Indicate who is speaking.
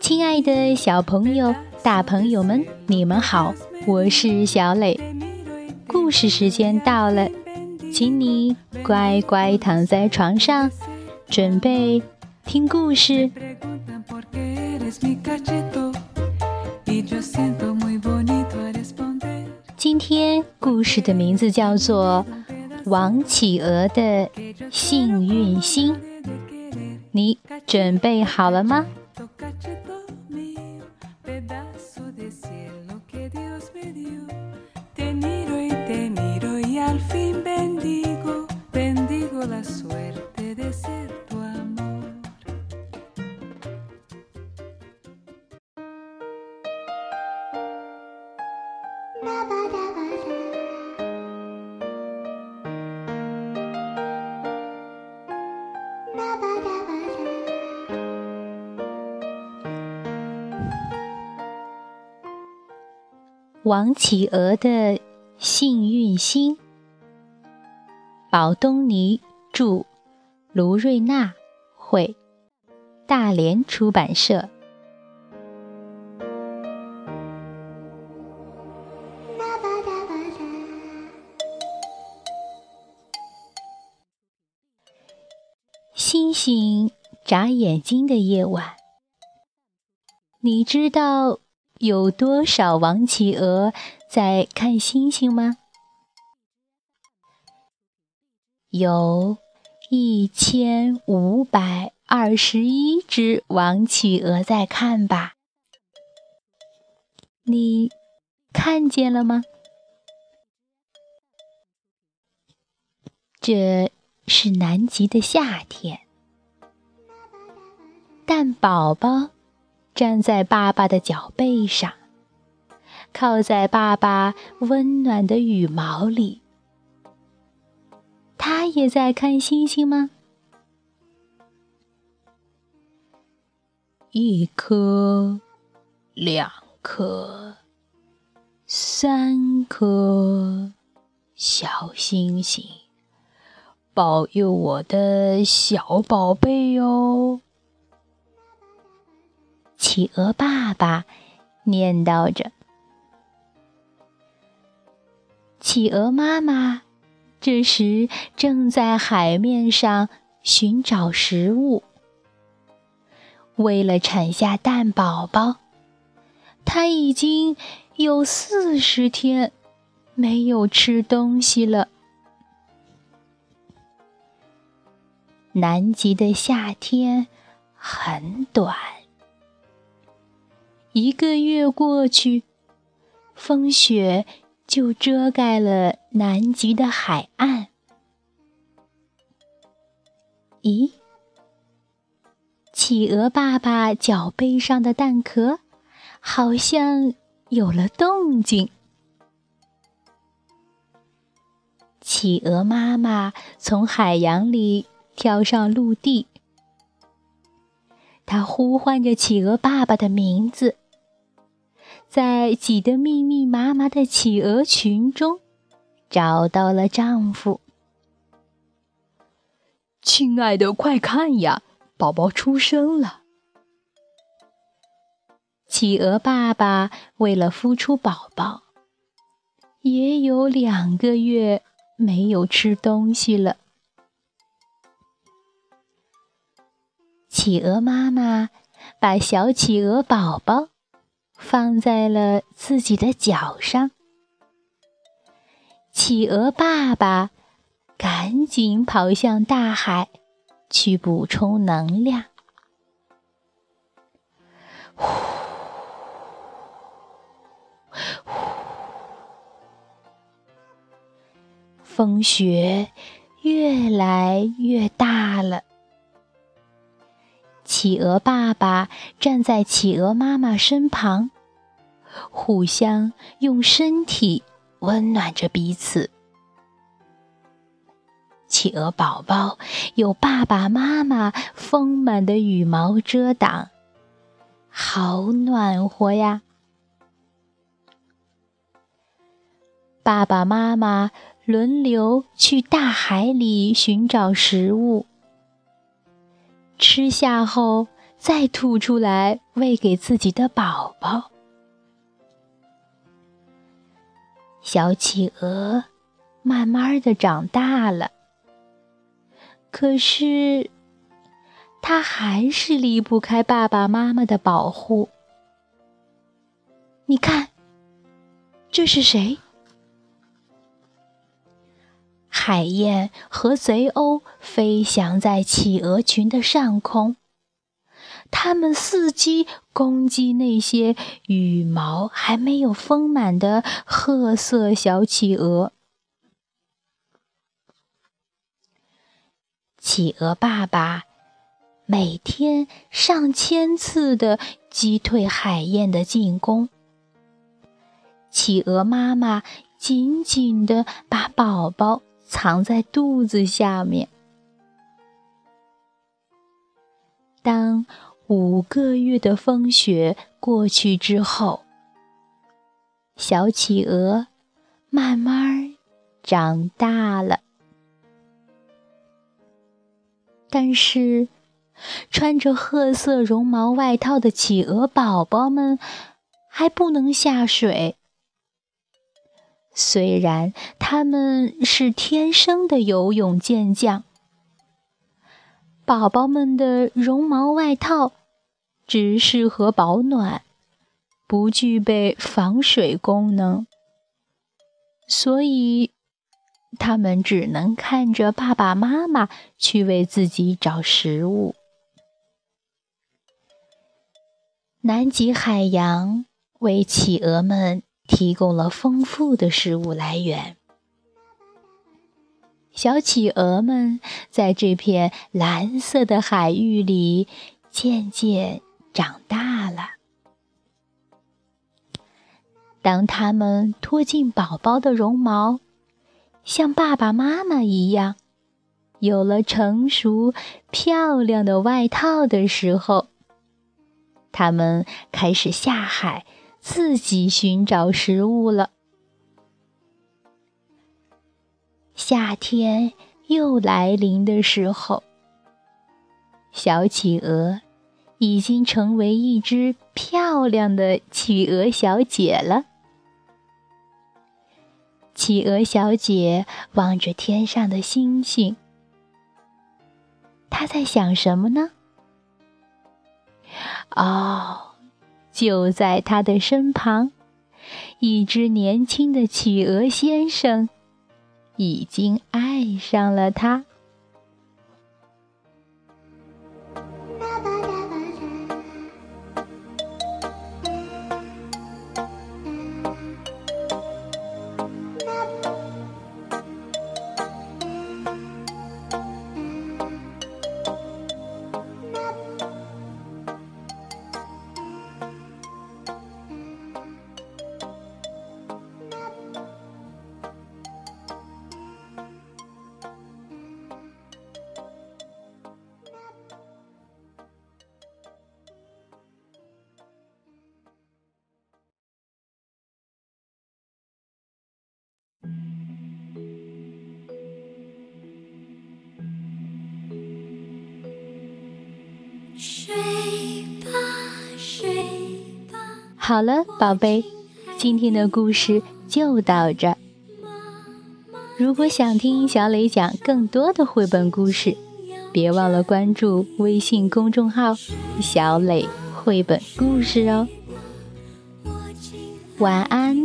Speaker 1: 亲爱的小朋友、大朋友们，你们好，我是小磊。故事时间到了，请你乖乖躺在床上，准备听故事。今天故事的名字叫做《王企鹅的幸运星》，你准备好了吗？王企鹅的幸运星，宝东尼著，卢瑞娜绘，大连出版社。星星眨眼睛的夜晚，你知道？有多少王企鹅在看星星吗？有一千五百二十一只王企鹅在看吧？你看见了吗？这是南极的夏天，蛋宝宝。站在爸爸的脚背上，靠在爸爸温暖的羽毛里。他也在看星星吗？一颗，两颗，三颗小星星，保佑我的小宝贝哟。企鹅爸爸念叨着，企鹅妈妈这时正在海面上寻找食物。为了产下蛋宝宝，它已经有四十天没有吃东西了。南极的夏天很短。一个月过去，风雪就遮盖了南极的海岸。咦，企鹅爸爸脚背上的蛋壳好像有了动静。企鹅妈妈从海洋里跳上陆地，它呼唤着企鹅爸爸的名字。在挤得密密麻麻的企鹅群中，找到了丈夫。
Speaker 2: 亲爱的，快看呀，宝宝出生了！
Speaker 1: 企鹅爸爸为了孵出宝宝，也有两个月没有吃东西了。企鹅妈妈把小企鹅宝宝。放在了自己的脚上。企鹅爸爸赶紧跑向大海，去补充能量。呼，呼，风雪越来越大了。企鹅爸爸站在企鹅妈妈身旁，互相用身体温暖着彼此。企鹅宝宝有爸爸妈妈丰满的羽毛遮挡，好暖和呀！爸爸妈妈轮流去大海里寻找食物。吃下后再吐出来喂给自己的宝宝。小企鹅慢慢的长大了，可是它还是离不开爸爸妈妈的保护。你看，这是谁？海燕和贼鸥飞翔在企鹅群的上空，它们伺机攻击那些羽毛还没有丰满的褐色小企鹅。企鹅爸爸每天上千次的击退海燕的进攻。企鹅妈妈紧紧地把宝宝藏在肚子下面。当五个月的风雪过去之后，小企鹅慢慢长大了。但是，穿着褐色绒毛外套的企鹅宝宝们还不能下水。虽然他们是天生的游泳健将，宝宝们的绒毛外套只适合保暖，不具备防水功能，所以他们只能看着爸爸妈妈去为自己找食物。南极海洋为企鹅们。提供了丰富的食物来源。小企鹅们在这片蓝色的海域里渐渐长大了。当它们脱尽宝宝的绒毛，像爸爸妈妈一样，有了成熟漂亮的外套的时候，它们开始下海。自己寻找食物了。夏天又来临的时候，小企鹅已经成为一只漂亮的企鹅小姐了。企鹅小姐望着天上的星星，她在想什么呢？哦。就在他的身旁，一只年轻的企鹅先生已经爱上了他。睡吧，睡吧。好了，宝贝，今天的故事就到这儿。如果想听小磊讲更多的绘本故事，别忘了关注微信公众号：小磊绘本故事哦。晚安。